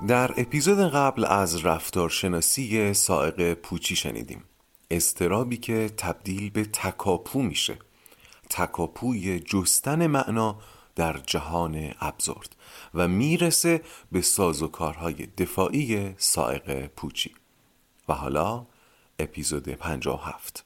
در اپیزود قبل از رفتارشناسی سائق پوچی شنیدیم. استرابی که تبدیل به تکاپو میشه. تکاپوی جستن معنا در جهان ابزورد و می‌رسه به سازوکارهای دفاعی سائق پوچی. و حالا اپیزود 57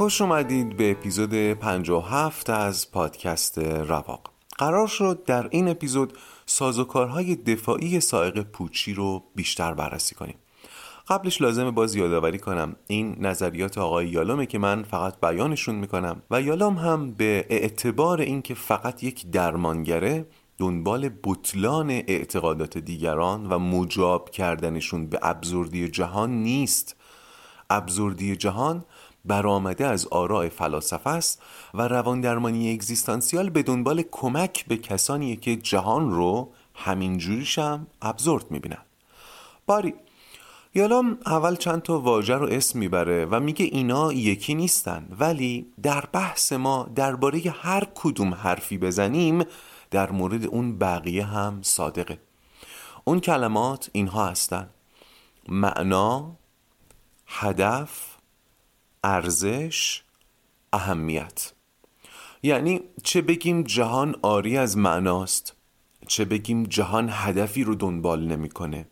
خوش اومدید به اپیزود 57 از پادکست رواق. قرار شد در این اپیزود سازوکارهای دفاعی سائق پوچی رو بیشتر بررسی کنیم. قبلش لازمه باز یادآوری کنم این نظریات آقای یالومه که من فقط بیانشون می‌کنم و یالوم هم به اعتبار اینکه فقط یک درمانگره دنبال بطلان اعتقادات دیگران و مجاب کردنشون به ابزوردی جهان نیست. ابزوردی جهان برآمده از آراء فلاسفه است و رواندرمانی اگزیستانسیال به دنبال کمک به کسانی که جهان رو همین جوریش هم ابزورد می‌بینن. باری یالام اول چند تا واژه رو اسم می‌بره و میگه اینا یکی نیستن ولی در بحث ما درباره هر کدوم حرفی بزنیم در مورد اون بقیه هم صادقه. اون کلمات اینها هستن. معنا هدف ارزش اهمیت. یعنی چه بگیم جهان آری از معناست چه بگیم جهان هدفی رو دنبال نمی‌کنه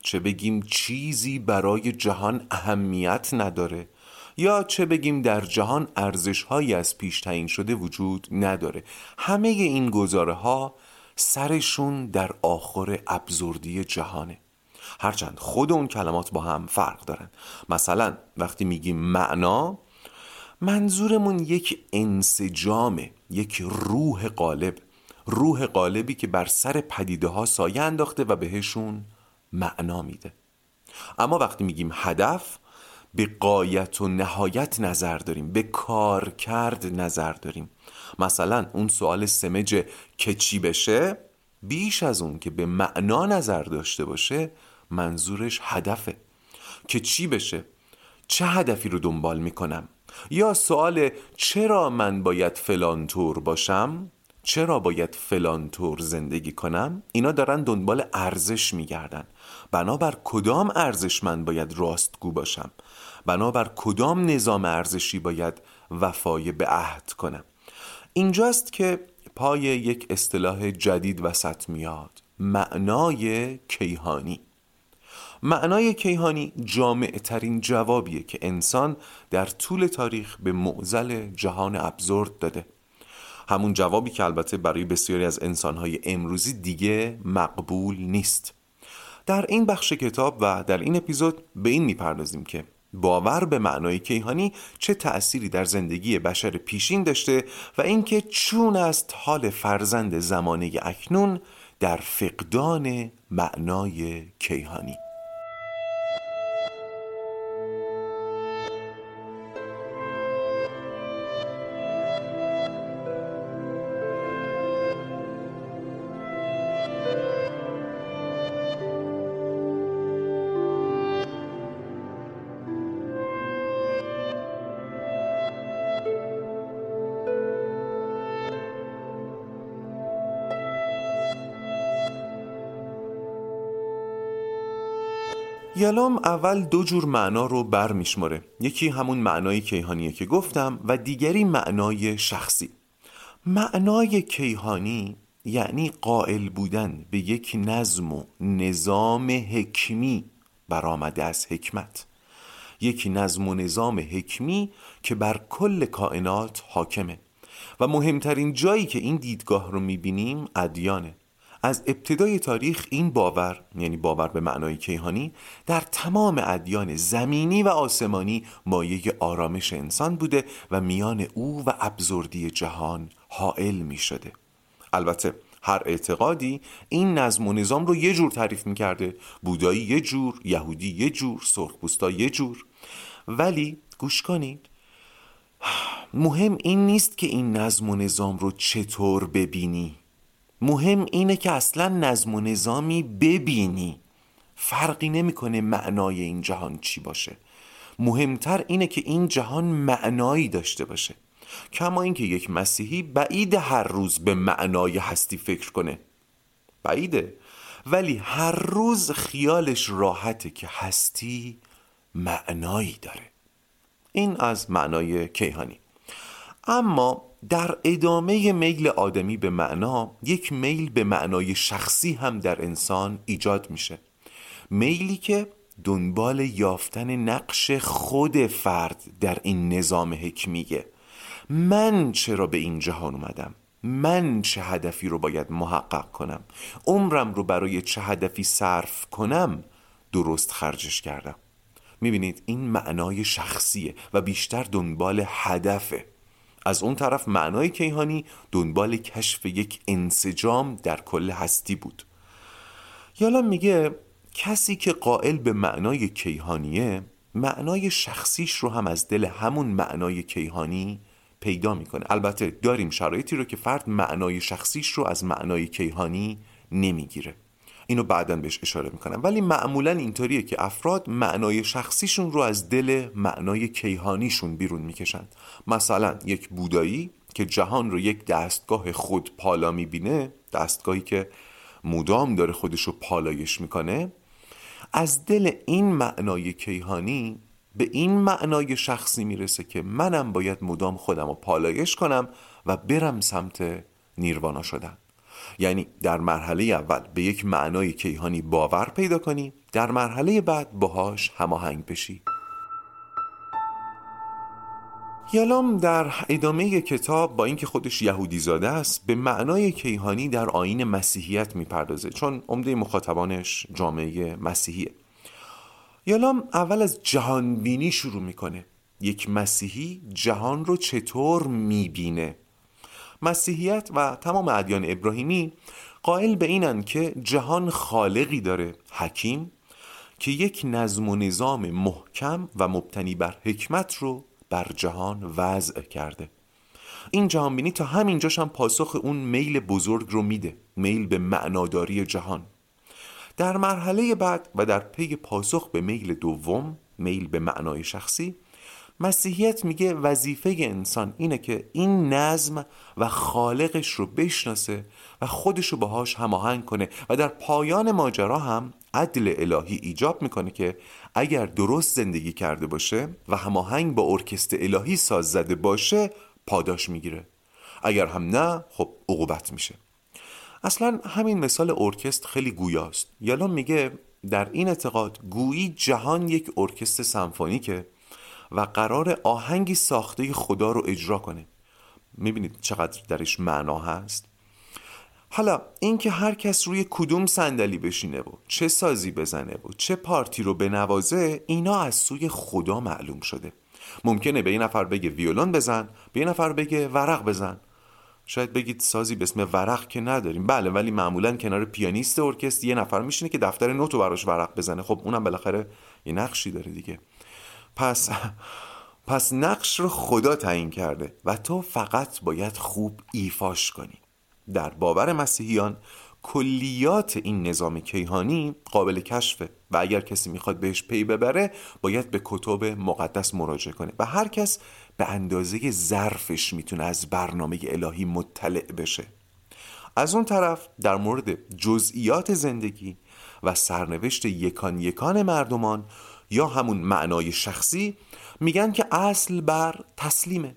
چه بگیم چیزی برای جهان اهمیت نداره یا چه بگیم در جهان ارزش هایی از پیش تعیین شده وجود نداره. همه این گزاره ها سرشون در آخر ابزوردی جهانه. هرچند خود اون کلمات با هم فرق دارن. مثلا وقتی میگیم معنا منظورمون یک انسجامه یک روح قالب روح قالبی که بر سر پدیده ها سایه انداخته و بهشون معنا میده. اما وقتی میگیم هدف به قایت و نهایت نظر داریم به کار کرد نظر داریم. مثلا اون سوال سمج که چی بشه بیش از اون که به معنا نظر داشته باشه منظورش هدفه. که چی بشه؟ چه هدفی رو دنبال می‌کنم؟ یا سوال چرا من باید فلان طور باشم؟ چرا باید فلان طور زندگی کنم؟ اینا دارن دنبال ارزش میگردن. بنابر کدام ارزش من باید راستگو باشم؟ بنابر کدام نظام ارزشی باید وفای به عهد کنم؟ اینجاست که پای یک اصطلاح جدید وسط میاد. معنای کیهانی. معنای کیهانی جامع ترین جوابیه که انسان در طول تاریخ به معزل جهان ابزورد داده. همون جوابی که البته برای بسیاری از انسانهای امروزی دیگه مقبول نیست. در این بخش کتاب و در این اپیزود به این می‌پردازیم که باور به معنای کیهانی چه تأثیری در زندگی بشر پیشین داشته و اینکه چون است حال فرزند زمانه اکنون در فقدان معنای کیهانی. یالام اول دو جور معنا رو بر میشماره. یکی همون معنای کیهانیه که گفتم و دیگری معنای شخصی. معنای کیهانی یعنی قائل بودن به یک نظم و نظام حکمی برآمده از حکمت. یک نظم و نظام حکمی که بر کل کائنات حاکمه. و مهمترین جایی که این دیدگاه رو می‌بینیم ادیانه. از ابتدای تاریخ این باور یعنی باور به معنای کیهانی در تمام ادیان زمینی و آسمانی مایه آرامش انسان بوده و میان او و ابزردی جهان حائل می شده البته هر اعتقادی این نظم و نظام رو یه جور تعریف می‌کرده. بودایی یه جور یهودی یه جور سرخپوستا یه جور. ولی گوش کنید مهم این نیست که این نظم و نظام رو چطور ببینی. مهم اینه که اصلا نظم و نظامی ببینی. فرقی نمی‌کنه معنای این جهان چی باشه. مهمتر اینه که این جهان معنایی داشته باشه. کما اینکه یک مسیحی بعید هر روز به معنای هستی فکر کنه. بعیده. ولی هر روز خیالش راحته که هستی معنایی داره. این از معنای کیهانی. اما در ادامه میل آدمی به معنا یک میل به معنای شخصی هم در انسان ایجاد میشه. میلی که دنبال یافتن نقش خود فرد در این نظام حکمیه. من چرا به این جهان اومدم؟ من چه هدفی رو باید محقق کنم؟ عمرم رو برای چه هدفی صرف کنم؟ درست خرجش کردم. می‌بینید این معنای شخصیه و بیشتر دنبال هدفه. از اون طرف معنای کیهانی دنبال کشف یک انسجام در کل هستی بود. یالا میگه کسی که قائل به معنای کیهانیه معنای شخصیش رو هم از دل همون معنای کیهانی پیدا می‌کنه. البته داریم شرایطی رو که فرد معنای شخصیش رو از معنای کیهانی نمی‌گیره. اینو بعدا بهش اشاره می‌کنم. ولی معمولا اینطوریه که افراد معنای شخصیشون رو از دل معنای کیهانیشون بیرون می‌کشن مثلا یک بودایی که جهان رو یک دستگاه خود پالا می‌بینه دستگاهی که مدام داره خودش رو پالایش می‌کنه از دل این معنای کیهانی به این معنای شخصی می‌رسه که منم باید مدام خودم رو پالایش کنم و برم سمت نیروانا شدن. یعنی در مرحله اول به یک معنای کیهانی باور پیدا کنی در مرحله بعد باهاش هماهنگ بشی. یالام در ادامه کتاب با اینکه خودش یهودی زاده است به معنای کیهانی در آین مسیحیت می‌پردازه چون عمده مخاطبانش جامعه مسیحیه. یالام اول از جهانبینی شروع می‌کنه. یک مسیحی جهان رو چطور می‌بینه؟ مسیحیت و تمام ادیان ابراهیمی قائل به اینن که جهان خالقی داره حکیم که یک نظم و نظام محکم و مبتنی بر حکمت رو بر جهان وضع کرده. این جهانبینی تا همینجاش هم پاسخ اون میل بزرگ رو میده میل به معناداری جهان. در مرحله بعد و در پی پاسخ به میل دوم میل به معنای شخصی مسیحیت میگه وظیفه انسان اینه که این نظم و خالقش رو بشناسه و خودش رو باهاش هماهنگ کنه و در پایان ماجرا هم عدل الهی ایجاب می‌کنه که اگر درست زندگی کرده باشه و هماهنگ با ارکست الهی ساز زده باشه پاداش می‌گیره. اگر هم نه خب عقوبت میشه. اصلا همین مثال ارکست خیلی گویاست. یالان میگه در این اعتقاد گویی جهان یک ارکست سمفونیکه. و قرار آهنگی ساخته خدا رو اجرا کنه. می‌بینید چقدر درش معنا هست؟ حالا اینکه هر کس روی کدوم صندلی بشینه و چه سازی بزنه و چه پارتی رو بنوازه اینا از سوی خدا معلوم شده. ممکنه به این نفر بگه ویولون بزن به این نفر بگه ورق بزن. شاید بگید سازی به اسم ورق که نداریم. بله ولی معمولا کنار پیانیست ارکستر یه نفر میشینه که دفتر نوتو براش ورق بزنه. خب اونم بالاخره یه نقشی داره دیگه. پس پس نقش رو خدا تعیین کرده و تو فقط باید خوب ایفاش کنی. در باور مسیحیان کلیات این نظام کیهانی قابل کشفه و اگر کسی می‌خواد بهش پی ببره باید به کتب مقدس مراجعه کنه و هر کس به اندازه ظرفش می‌تونه از برنامه الهی مطلع بشه. از اون طرف در مورد جزئیات زندگی و سرنوشت یکان یکان مردمان یا همون معنای شخصی میگن که اصل بر تسلیمه.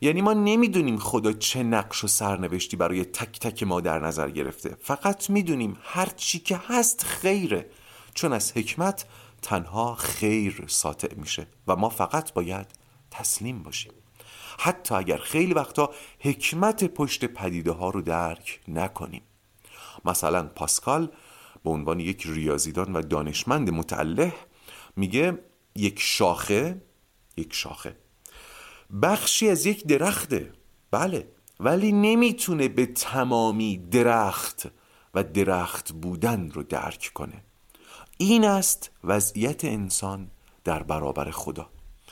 یعنی ما نمی‌دونیم خدا چه نقش و سرنوشتی برای تک تک ما در نظر گرفته. فقط می‌دونیم هر چی که هست خیره چون از حکمت تنها خیر ساطع میشه و ما فقط باید تسلیم باشیم. حتی اگر خیلی وقتا حکمت پشت پدیده ها رو درک نکنیم. مثلا پاسکال به عنوان یک ریاضیدان و دانشمند متعله میگه یک شاخه یک شاخه. بخشی از یک درخته. بله. ولی نمی‌تونه به تمامی درخت و درخت بودن رو درک کنه. این است وضعیت انسان در برابر خدا.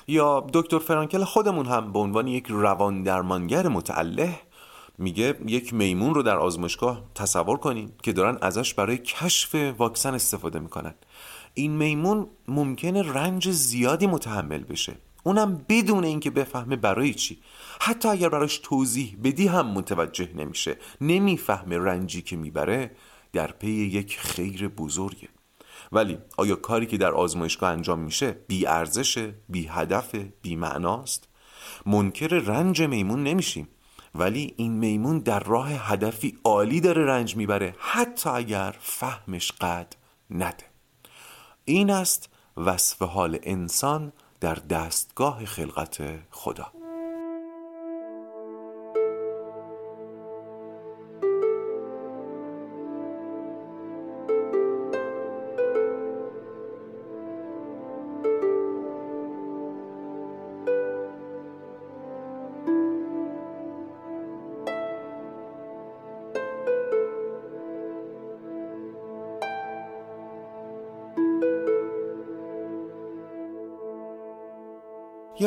یا دکتر فرانکل خودمون هم به عنوان یک روان درمانگر متعله میگه یک میمون رو در آزمایشگاه تصور کنین که دارن ازش برای کشف واکسن استفاده می‌کنن. این میمون ممکنه رنج زیادی متحمل بشه. اونم بدون اینکه بفهمه برای چی. حتی اگر براش توضیح بدی هم متوجه نمیشه. نمی‌فهمه رنجی که می‌بره در پی یک خیر بزرگه. ولی آیا کاری که در آزمایشگاه انجام میشه بی ارزشه بی هدف بی معناست؟ منکر رنج میمون نمیشیم. ولی این میمون در راه هدفی عالی داره رنج می‌بره حتی اگر فهمش قد نده. این است وصف حال انسان در دستگاه خلقت خدا.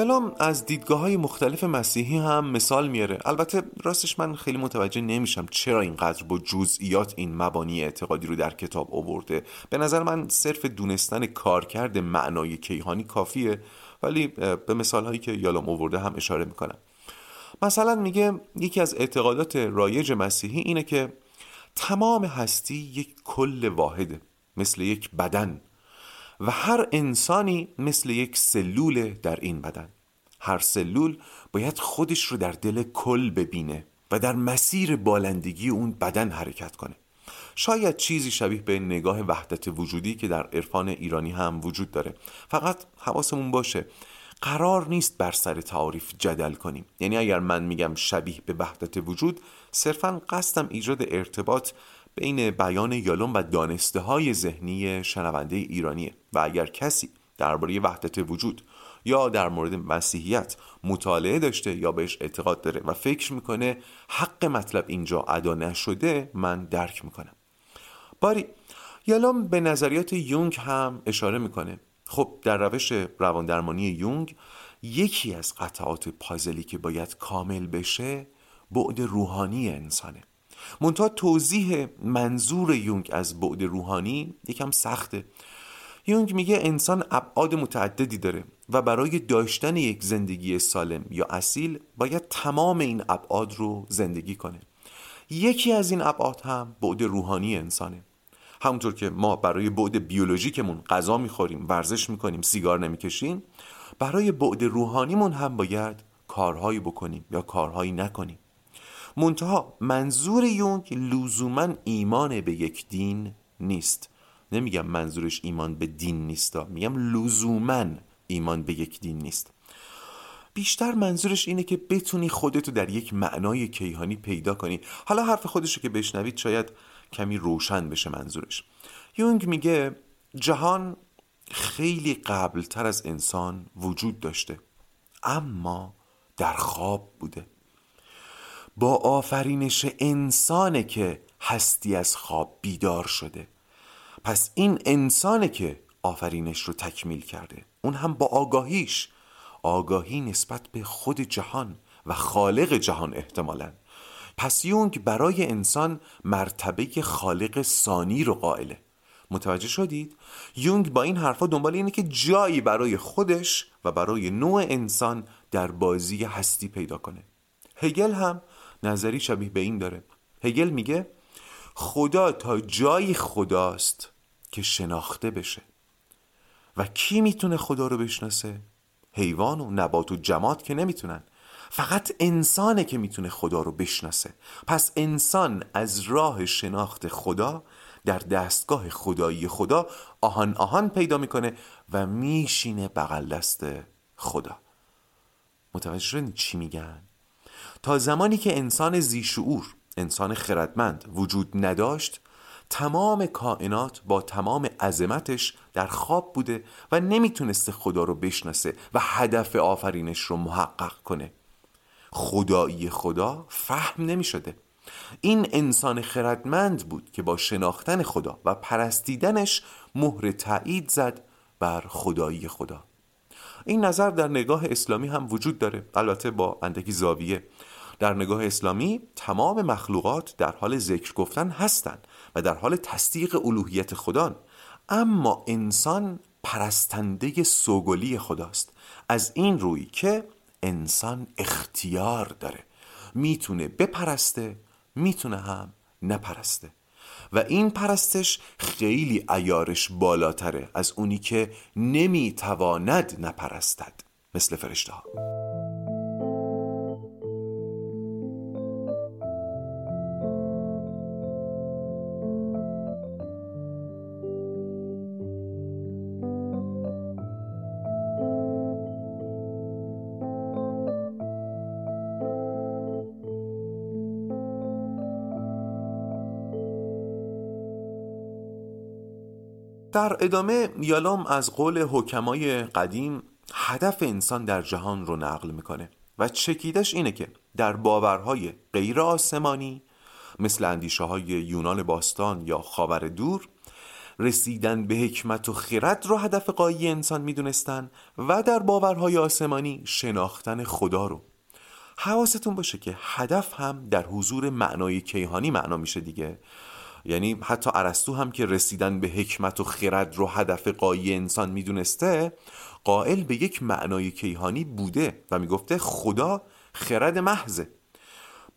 یالام از دیدگاه های مختلف مسیحی هم مثال میاره. البته راستش من خیلی متوجه نمیشم چرا اینقدر با جزئیات این مبانی اعتقادی رو در کتاب آورده. به نظر من صرف دونستن کارکرد معنای کیهانی کافیه ولی به مثال هایی که یالام آورده هم اشاره می‌کنم. مثلا میگه یکی از اعتقادات رایج مسیحی اینه که تمام هستی یک کل واحده مثل یک بدن. و هر انسانی مثل یک سلول در این بدن. هر سلول باید خودش رو در دل کل ببینه و در مسیر بالندگی اون بدن حرکت کنه. شاید چیزی شبیه به نگاه وحدت وجودی که در عرفان ایرانی هم وجود داره. فقط حواسمون باشه قرار نیست بر سر تعاریف جدل کنیم. یعنی اگر من میگم شبیه به وحدت وجود صرفا قصدم ایجاد ارتباط بین بیان یالوم و دانسته های ذهنی شنونده ایرانیه و اگر کسی درباره وحدت وجود یا در مورد مسیحیت مطالعه داشته یا بهش اعتقاد داره و فکر می‌کنه حق مطلب اینجا ادا نشده من درک می‌کنم. باری یالوم به نظریات یونگ هم اشاره می‌کنه. خب در روش رواندرمانی یونگ یکی از قطعات پازلی که باید کامل بشه بعد روحانی انسانه. منتها توضیح منظور یونگ از بعد روحانی یکم سخته. یونگ میگه انسان ابعاد متعددی داره و برای داشتن یک زندگی سالم یا اصیل باید تمام این ابعاد رو زندگی کنه. یکی از این ابعاد هم بعد روحانی انسانه. همونطور که ما برای بعد بیولوژیکمون غذا می‌خوریم ورزش می‌کنیم سیگار نمی‌کشیم برای بعد روحانیمون هم باید کارهایی بکنیم یا کارهایی نکنیم. منتها منظور یونگ لزوما ایمان به یک دین نیست. نمیگم منظورش ایمان به دین نیست میگم لزوما ایمان به یک دین نیست. بیشتر منظورش اینه که بتونی خودتو در یک معنای کیهانی پیدا کنی. حالا حرف خودشو که بشنوید شاید کمی روشن بشه منظورش. یونگ میگه جهان خیلی قبلتر از انسان وجود داشته اما در خواب بوده. با آفرینش انسانه که هستی از خواب بیدار شده. پس این انسانه که آفرینش رو تکمیل کرده اون هم با آگاهیش. آگاهی نسبت به خود جهان و خالق جهان احتمالا. پس یونگ برای انسان مرتبه خالق ثانی رو قائله. متوجه شدید؟ یونگ با این حرفا دنبال اینه که جایی برای خودش و برای نوع انسان در بازی هستی پیدا کنه. هگل هم نظری شبیه به این داره. هگل میگه خدا تا جایی خداست که شناخته بشه. و کی می‌تونه خدا رو بشناسه؟ حیوان و نبات و جماد که نمی‌تونن. فقط انسانه که می‌تونه خدا رو بشناسه. پس انسان از راه شناخت خدا در دستگاه خدایی خدا آهان آهان پیدا می‌کنه و میشینه بغل دست خدا. متوجه چی میگن؟ تا زمانی که انسان زیشعور انسان خردمند وجود نداشت تمام کائنات با تمام عظمتش در خواب بوده و نمی‌تونسته خدا رو بشناسه و هدف آفرینش رو محقق کنه. خدایی خدا فهم نمی شده این انسان خردمند بود که با شناختن خدا و پرستیدنش مهر تایید زد بر خدایی خدا. این نظر در نگاه اسلامی هم وجود داره. البته با اندکی زاویه. در نگاه اسلامی تمام مخلوقات در حال ذکر گفتن هستند و در حال تصدیق الوهیت خدا اما انسان پرستنده سوگلی خداست. از این روی که انسان اختیار داره. می‌تونه بپرسته می‌تونه هم نپرسته. و این پرستش خیلی ایارش بالاتره از اونی که نمی‌تواند نپرستد مثل فرشته ها در ادامه یالام از قول حکمای قدیم هدف انسان در جهان رو نقل می‌کنه و چکیدش اینه که در باورهای غیر آسمانی مثل اندیشه های یونان باستان یا خاور دور رسیدن به حکمت و خرد رو هدف قایی انسان می‌دونستن و در باورهای آسمانی شناختن خدا رو. حواستون باشه که هدف هم در حضور معنای کیهانی معنا میشه دیگه. یعنی حتی ارسطو هم که رسیدن به حکمت و خرد رو هدف قایی انسان می‌دونسته قائل به یک معنای کیهانی بوده و می‌گفته خدا خرد محضه.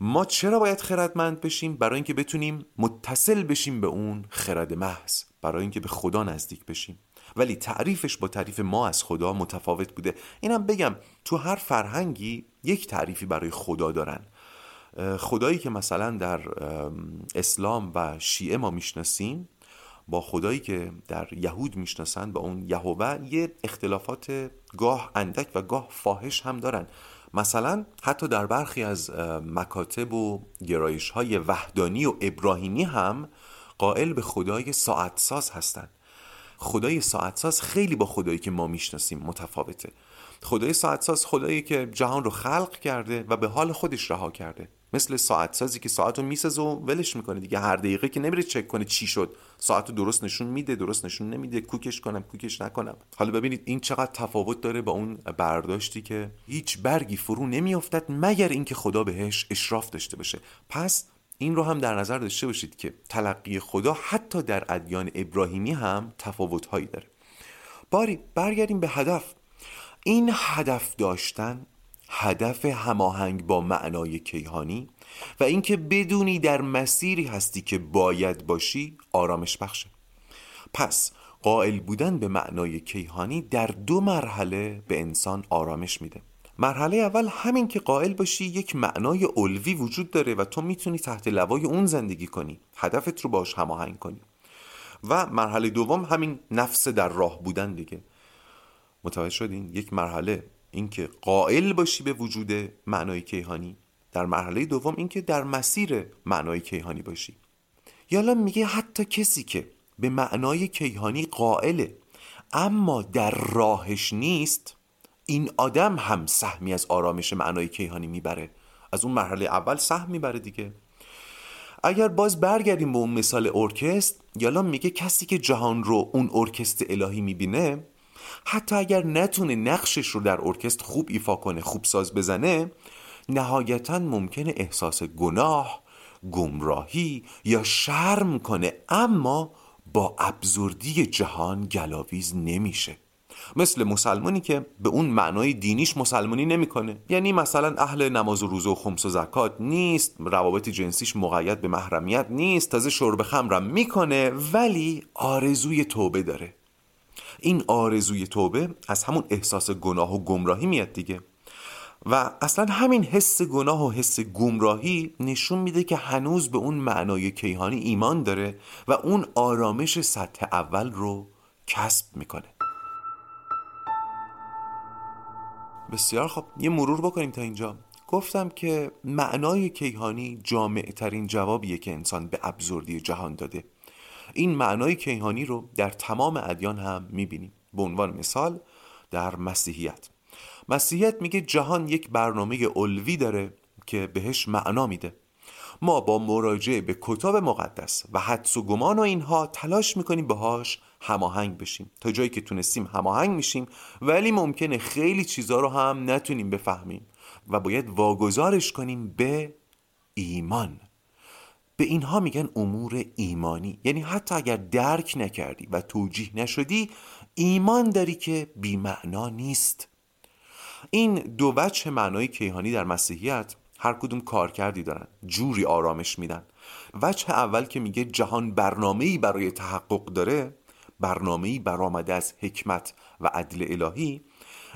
ما چرا باید خردمند بشیم؟ برای اینکه بتونیم متصل بشیم به اون خرد محض برای اینکه به خدا نزدیک بشیم. ولی تعریفش با تعریف ما از خدا متفاوت بوده. اینم بگم تو هر فرهنگی یک تعریفی برای خدا دارن. خدایی که مثلا در اسلام و شیعه ما می‌شناسیم با خدایی که در یهود می‌شناسند با اون یهوه یه اختلافات گاه اندک و گاه فاحش هم دارن. مثلا حتی در برخی از مکاتب و گرایش های وحدانی و ابراهیمی هم قائل به خدای ساعتساز هستند خدای ساعتساز خیلی با خدایی که ما می‌شناسیم متفاوته. خدای ساعتساز خدایی که جهان رو خلق کرده و به حال خودش رها کرده. مثل ساعت سازی که ساعت رو می‌سازه و ولش می‌کنه دیگه. هر دقیقه که نمیره چک کنه چی شد. ساعت رو درست نشون میده درست نشون نمیده. کوکش کنم کوکش نکنم. حالا ببینید این چقدر تفاوت داره با اون برداشتی که هیچ برگی فرو نمیافتد مگر اینکه خدا بهش اشراف داشته باشه. پس این رو هم در نظر داشته باشید که تلقی خدا حتی در ادیان ابراهیمی هم تفاوت هایی داره. باری برگردیم به هدف. این هدف داشتن هدف هماهنگ با معنای کیهانی و اینکه بدونی در مسیری هستی که باید باشی آرامش بخشه پس قائل بودن به معنای کیهانی در دو مرحله به انسان آرامش میده. مرحله اول همین که قائل باشی یک معنای علوی وجود داره و تو می‌تونی تحت لوای اون زندگی کنی. هدفت رو باش هماهنگ کنی. و مرحله دوم همین نفس در راه بودن دیگه. متوجه شدین؟ یک مرحله اینکه قائل باشی به وجود معنای کیهانی. در مرحله دوم اینکه در مسیر معنای کیهانی باشی. یالا میگه حتی کسی که به معنای کیهانی قائله اما در راهش نیست این آدم هم سهمی از آرامش معنای کیهانی می‌بره. از اون مرحله اول سهم می‌بره دیگه. اگر باز برگردیم به اون مثال ارکستر یالوم میگه کسی که جهان رو اون ارکستر الهی می‌بینه حتی اگر نتونه نقشش رو در ارکستر خوب ایفا کنه خوب ساز بزنه نهایتا ممکنه احساس گناه گمراهی یا شرم کنه. اما با absurd ی جهان گلاویز نمیشه. مثل مسلمانی که به اون معنای دینیش مسلمانی نمی‌کنه. یعنی مثلا اهل نماز و روزه و خمس و زکات نیست روابط جنسیش مقید به محرمیت نیست تازه شرب خمرم می‌کنه ولی آرزوی توبه داره. این آرزوی توبه از همون احساس گناه و گمراهی میاد دیگه. و اصلا همین حس گناه و حس گمراهی نشون میده که هنوز به اون معنای کیهانی ایمان داره و اون آرامش سطح اول رو کسب می‌کنه. بسیار خب یه مرور بکنیم تا اینجا. گفتم که معنای کیهانی جامع ترین جوابیه که انسان به ابزردی جهان داده. این معنای کیهانی رو در تمام ادیان هم می‌بینیم. به عنوان مثال در مسیحیت. مسیحیت میگه جهان یک برنامه علوی داره که بهش معنا میده. ما با مراجعه به کتاب مقدس و حدس و گمان و اینها تلاش می‌کنیم باهاش هماهنگ بشیم. تا جایی که تونستیم هماهنگ میشیم ولی ممکنه خیلی چیزا رو هم نتونیم بفهمیم و باید واگذارش کنیم به ایمان. به اینها میگن امور ایمانی. یعنی حتی اگر درک نکردی و توجیه نشدی ایمان داری که بیمعنا نیست. این دو وجه معنای کیهانی در مسیحیت هر کدوم کار کردی دارن جوری آرامش میدن. وجه اول که میگه جهان برنامه‌ای برای تحقق داره برنامه‌ای برآمده از حکمت و عدل الهی.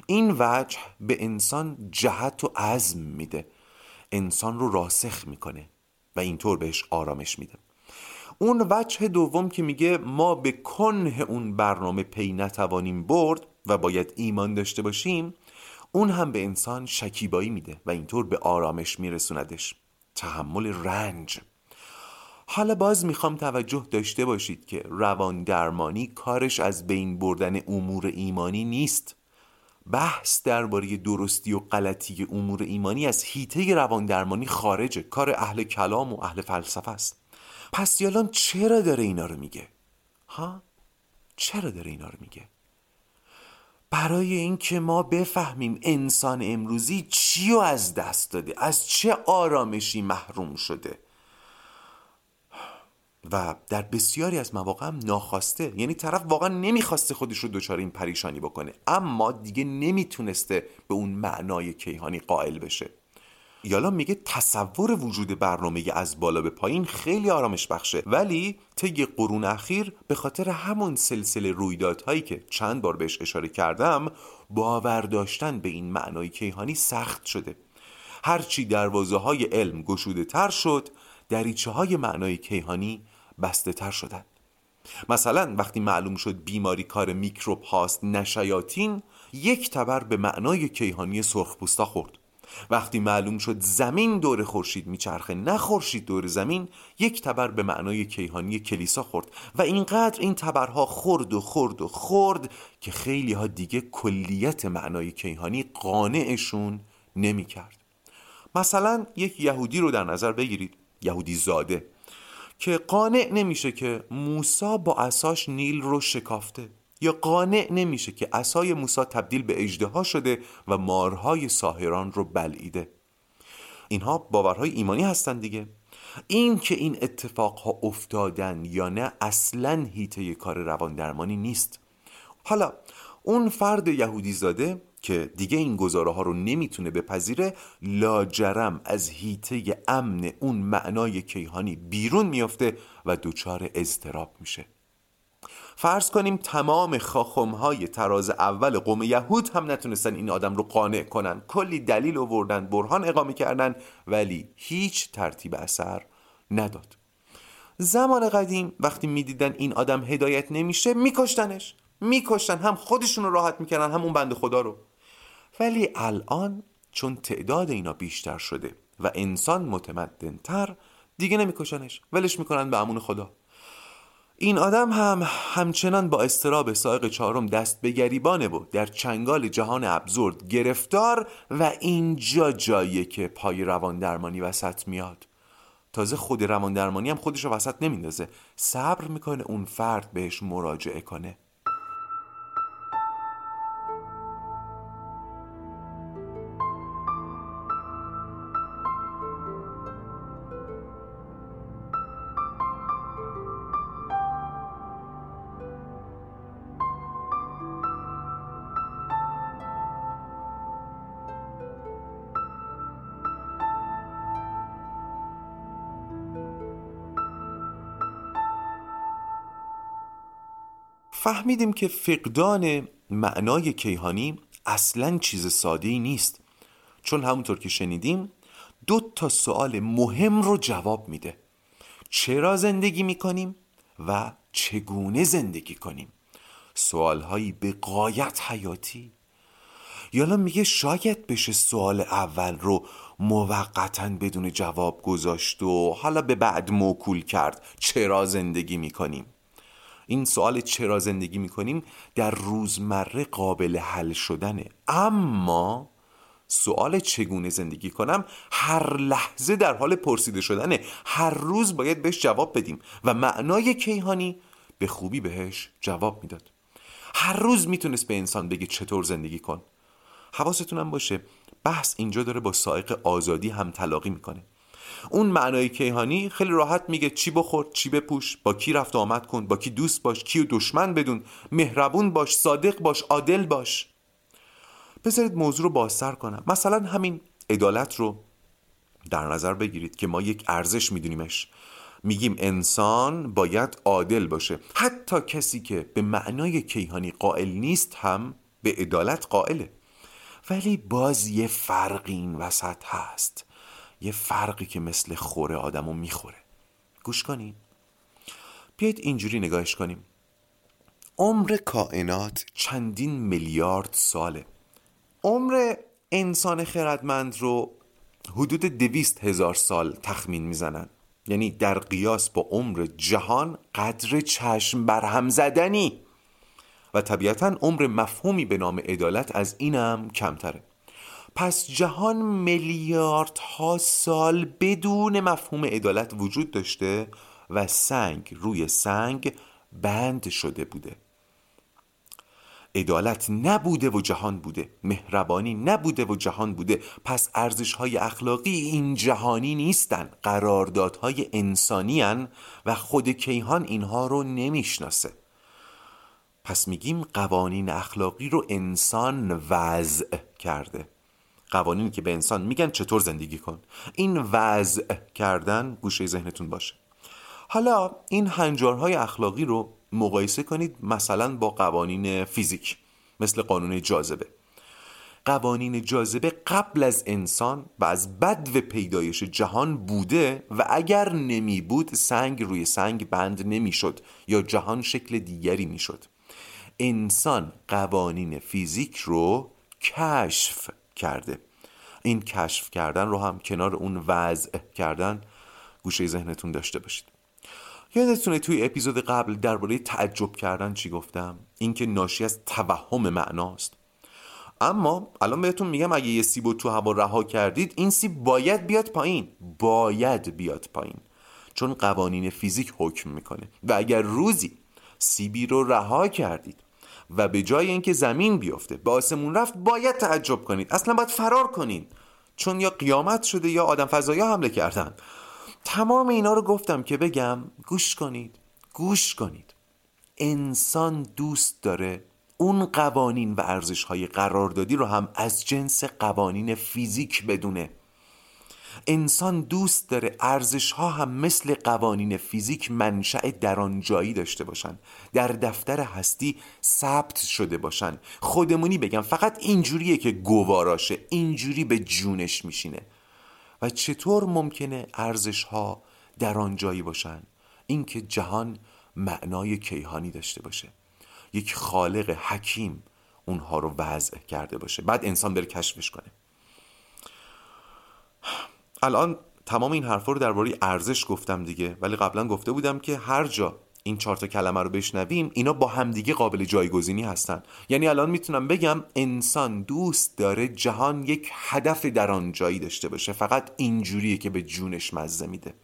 این وجه به انسان جهت و عزم میده. انسان رو راسخ می‌کنه. و اینطور بهش آرامش میده. اون وجه دوم که میگه ما به کنه اون برنامه پی نتوانیم برد و باید ایمان داشته باشیم اون هم به انسان شکیبایی میده و اینطور به آرامش میرسوندش. تحمل رنج. حالا باز می‌خوام توجه داشته باشید که روان درمانی کارش از بین بردن امور ایمانی نیست. بحث درباره درستی و غلطی امور ایمانی از هیته روان درمانی خارجه. کار اهل کلام و اهل فلسفه است. پس یالان چرا داره اینا رو میگه؟ ها؟ چرا داره اینا رو میگه؟ برای اینکه ما بفهمیم انسان امروزی چی رو از دست داده از چه آرامشی محروم شده. و در بسیاری از مواقع هم ناخواسته. یعنی طرف واقعا نمی‌خواسته خودش رو دچار این پریشانی بکنه. اما دیگه نمی‌تونسته به اون معنای کیهانی قائل بشه. یالا میگه تصور وجود برنامه از بالا به پایین خیلی آرامش بخشه. ولی طی قرون اخیر به خاطر همون سلسله رویدادهایی که چند بار بهش اشاره کردم باور داشتن به این معنای کیهانی سخت شده. هرچی دروازه های علم گشوده تر شد دریچه های معنای کیهانی بسته تر شدن. مثلا وقتی معلوم شد بیماری کار میکروب هاست نشیاتین یک تبر به معنای کیهانی سرخپوستا خورد. وقتی معلوم شد زمین دور خورشید میچرخه نه خورشید دور زمین یک تبر به معنای کیهانی کلیسا خورد. و اینقدر این تبرها خورد و خورد و خورد که خیلی ها دیگه کلیت معنای کیهانی قانعشون نمی‌کرد. مثلا یک یهودی رو در نظر بگیرید. یهودی زاده. که قانع نمیشه که موسا با اساش نیل رو شکافته. یا قانع نمیشه که اسای موسی تبدیل به اجدها شده و مارهای ساهران رو بلعیده. اینها باورهای ایمانی هستند دیگه. این که این اتفاقها افتادن یا نه اصلا هیته کار روان درمانی نیست. حالا اون فرد یهودی زاده که دیگه این گزاره ها رو نمی‌تونه بپذیره لاجرم از هیته امن اون معنای کیهانی بیرون میافته و دچار اضطراب میشه. فرض کنیم تمام خاخم های تراز اول قوم یهود هم نتونستن این آدم رو قانع کنن. کلی دلیل آوردن برهان اقامه کردن ولی هیچ ترتیب اثر نداد. زمان قدیم وقتی می‌دیدن این آدم هدایت نمیشه میکشتنش. میکشتن هم خودشون رو راحت می‌کردن هم اون بند خدا رو. ولی الان چون تعداد اینا بیشتر شده و انسان متمدنتر دیگه نمیکشنش. ولش می‌کنن به امون خدا. این آدم هم همچنان با استراب سایق چهارم دست به گریبانه بود در چنگال جهان ابزورد گرفتار و اینجا جاییه که پای روان درمانی وسط میاد. تازه خود روان درمانی هم خودش رو وسط نمیندازه. صبر می‌کنه اون فرد بهش مراجعه کنه. فهمیدیم که فقدان معنای کیهانی اصلا چیز ساده ای نیست. چون همونطور که شنیدیم دو تا سوال مهم رو جواب میده. چرا زندگی می‌کنیم و چگونه زندگی کنیم؟ سوالهایی به قایت حیاتی. یالا میگه شاید بشه سوال اول رو موقتا بدون جواب گذاشت و حالا به بعد موکول کرد چرا زندگی می‌کنیم. این سوال چرا زندگی می‌کنیم در روزمره قابل حل شدنه. اما سوال چگونه زندگی کنم هر لحظه در حال پرسیده شدنه. هر روز باید بهش جواب بدیم و معنای کیهانی به خوبی بهش جواب می‌داد. هر روز می‌تونست به انسان بگه چطور زندگی کن. حواستونم باشه بحث اینجا داره با سائق آزادی هم تلاقی می‌کنه. اون معنای کیهانی خیلی راحت میگه چی بخور چی بپوش با کی رفت آمد کن با کی دوست باش کی و دشمن بدون مهربون باش صادق باش عادل باش. بذارید موضوع رو بازتر کنم. مثلا همین عدالت رو در نظر بگیرید که ما یک ارزش میدونیمش. میگیم انسان باید عادل باشه. حتی کسی که به معنای کیهانی قائل نیست هم به عدالت قائله. ولی باز یه فرقی این وسط هست. یه فرقی که مثل خوره آدمو می‌خوره. گوش کنیم. بیایید اینجوری نگاهش کنیم. عمر کائنات چندین میلیارد ساله. عمر انسان خردمند رو حدود دویست هزار سال تخمین می‌زنن. یعنی در قیاس با عمر جهان قدر چشم برهم زدنی. و طبیعتا عمر مفهومی به نام عدالت از اینم کمتره. پس جهان میلیاردها سال بدون مفهوم عدالت وجود داشته و سنگ روی سنگ بند شده بوده. عدالت نبوده و جهان بوده مهربانی نبوده و جهان بوده. پس ارزش های اخلاقی این جهانی نیستن قراردادهای انسانی هن و خود کیهان اینها رو نمی‌شناسه. پس میگیم قوانین اخلاقی رو انسان وضع کرده. قوانینی که به انسان میگن چطور زندگی کن. این وضع کردن گوشه ذهنتون باشه. حالا این هنجارهای اخلاقی رو مقایسه کنید مثلا با قوانین فیزیک مثل قانون جاذبه. قوانین جاذبه قبل از انسان و از بد و پیدایش جهان بوده و اگر نمی بود سنگ روی سنگ بند نمی‌شد یا جهان شکل دیگری می‌شد انسان قوانین فیزیک رو کشف کرده. این کشف کردن رو هم کنار اون وضع کردن گوشه ذهنتون داشته باشید. یادتونه توی اپیزود قبل درباره تعجب کردن چی گفتم؟ اینکه ناشی از توهم معناست. اما الان بهتون میگم اگه یه سیب تو هوا رها کردید این سیب باید بیاد پایین. باید بیاد پایین. چون قوانین فیزیک حکم می‌کنه. و اگر روزی سیبی رو رها کردید و به جای اینکه زمین بیفته به آسمون رفت باید تعجب کنید. اصلا باید فرار کنید. چون یا قیامت شده یا آدم فضایی حمله کردن. تمام اینا رو گفتم که بگم گوش کنید. گوش کنید. انسان دوست داره اون قوانین و ارزش های قراردادی رو هم از جنس قوانین فیزیک بدونه. انسان دوست داره ارزش ها هم مثل قوانین فیزیک منشأ درانجایی داشته باشن. در دفتر هستی ثبت شده باشن. خودمونی بگم فقط اینجوریه که گواراشه اینجوری به جونش میشینه. و چطور ممکنه ارزش ها درانجایی باشن؟ اینکه جهان معنای کیهانی داشته باشه. یک خالق حکیم اونها رو وضع کرده باشه. بعد انسان بره کشفش کنه. الان تمام این حرفا رو درباره ارزش گفتم دیگه ولی قبلا گفته بودم که هر جا این چهار تا کلمه رو بشنویم اینا با همدیگه قابل جایگزینی هستن. یعنی الان می‌تونم بگم انسان دوست داره جهان یک هدف در آن جایی داشته باشه. فقط اینجوریه که به جونش مزه میده.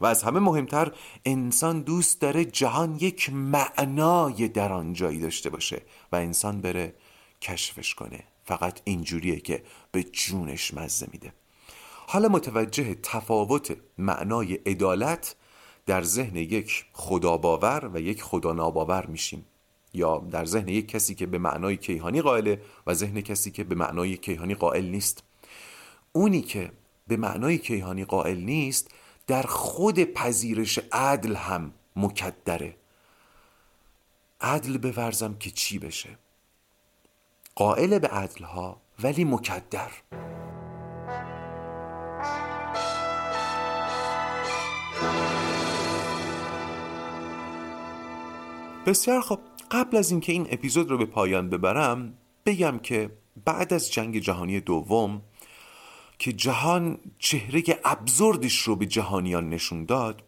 و از همه مهمتر انسان دوست داره جهان یک معنای در آن جایی داشته باشه و انسان بره کشفش کنه. فقط اینجوریه که به جونش مزه میده. حالا متوجه تفاوت معنای عدالت در ذهن یک خدا باور و یک خدا ناباور میشیم. یا در ذهن یک کسی که به معنای کیهانی قائله و ذهن کسی که به معنای کیهانی قائل نیست. اونی که به معنای کیهانی قائل نیست در خود پذیرش عدل هم مکدره. عدل بورزم که چی بشه؟ قائل به عدل ها ولی مکدر. بسیار خب قبل از اینکه این اپیزود رو به پایان ببرم بگم که بعد از جنگ جهانی دوم که جهان چهره ابزوردش رو به جهانیان نشون داد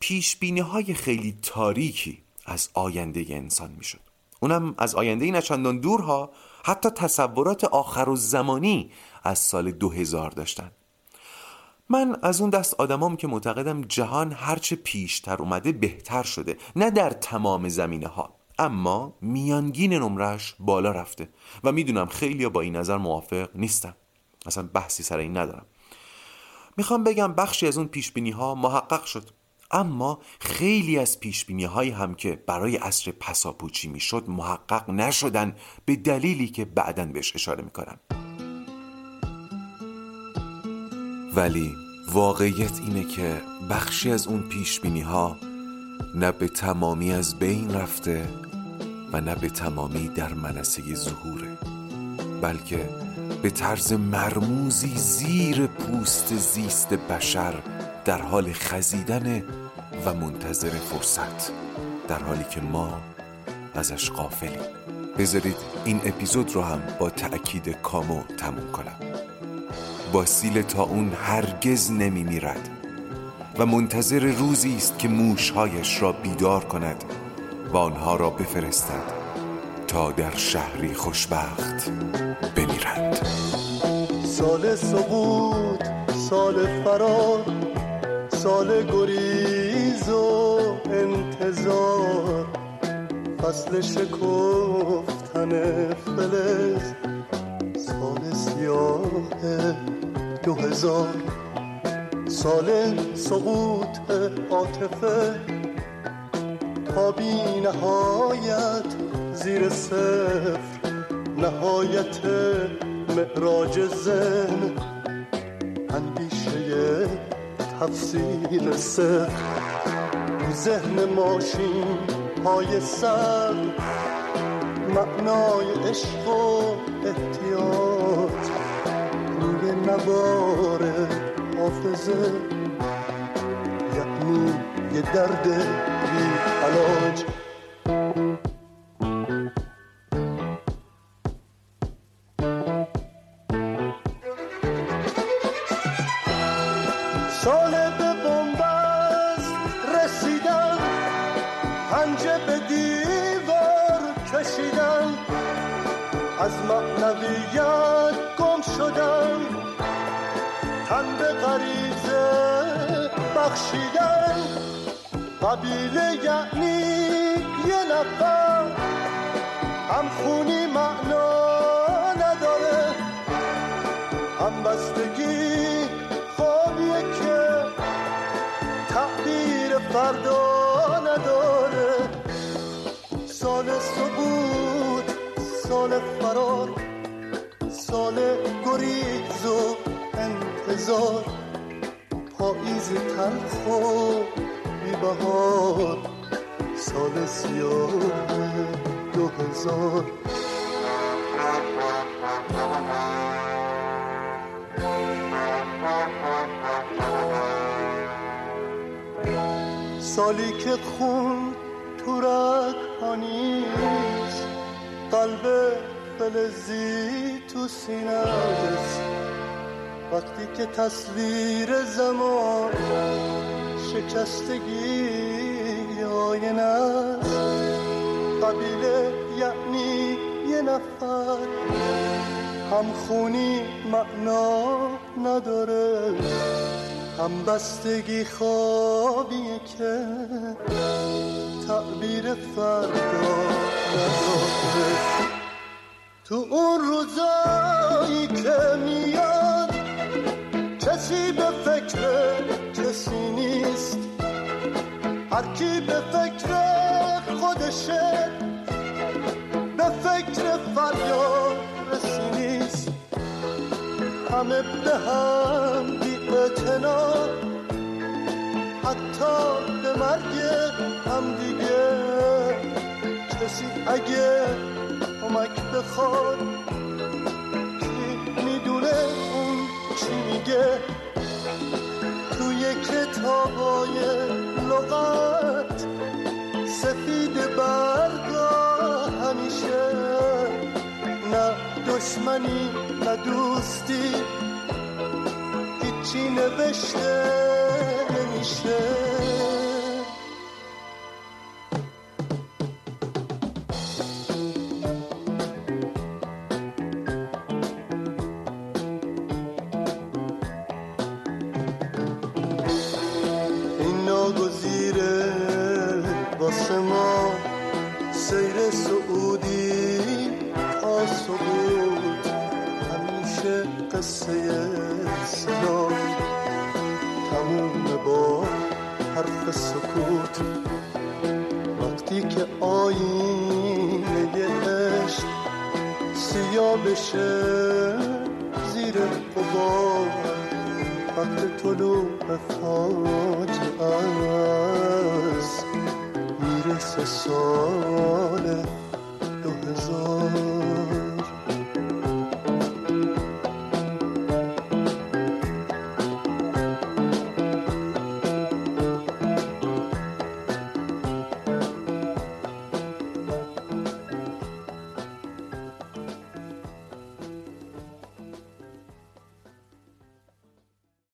پیش های خیلی تاریکی از آینده انسان می‌شد. اونم از آینده نچندان دورها حتی تصورات آخر و زمانی از سال 2000 داشتن. من از اون دست آدمام که معتقدم جهان هرچه پیشتر اومده بهتر شده نه در تمام زمینه ها اما میانگین نمرش بالا رفته و می‌دونم خیلی با این نظر موافق نیستم اصلا بحثی سر این ندارم. می‌خوام بگم بخشی از اون پیش ها محقق شد. اما خیلی از پیش هایی هم که برای عصر پساپوچی می‌شد محقق نشدن به دلیلی که بعدا بهش اشاره می‌کنم. ولی واقعیت اینه که بخشی از اون پیش ها نه به تمامی از بین رفته و نه به تمامی در منصه ظهوره بلکه به طرز مرموزی زیر پوست زیست بشر در حال خزیدن و منتظر فرصت در حالی که ما ازش قافلیم بذارید این اپیزود رو هم با تأکید کامو تموم کنم. باسیل تا اون هرگز نمی میرد و منتظر روزی است که موشهایش را بیدار کند و آنها را بفرستد تا در شهری خوشبخت بمیرند. سال سقوط سال فرار سال گریز و انتظار فصل شکفتن فلز. سیاه دو هزار سال سقوط عاطفه. تا بی نهایت زیر صفر نهایت معراج زن اندیشه تفسیر صفر ذهن ماشین های سر. معنای عشق و احتیاط. نوار حافظه. یعنی یه درد بی علاج. نفر هم خونی معنا نداره هم بستگی فردا نداره. سال سقوط سال فرار سال گریز و انتظار. پاییز تلخ و بهار سال سیاه دو هزار. سالی که خون تو رگ قلب فلزی تو سینه وقتی که تصویر زمان شکستگی است قبیله یعنی یه نفر هم خونی معنا نداره هم بستگی خوابیه که تعبیر فردا نداره تو اون روزایی که میاد کسی به فکر خودشه به فکر فریاد رسی نیست. همه به هم اتنا حتی به مرگ هم دیگه. کسی اگه کمک بخواد کی می‌دونه اون چی میگه؟ توی کتابای لغت سفید برگا همیشه نه دشمنی نه دوستی هیچی نوشته نمیشه.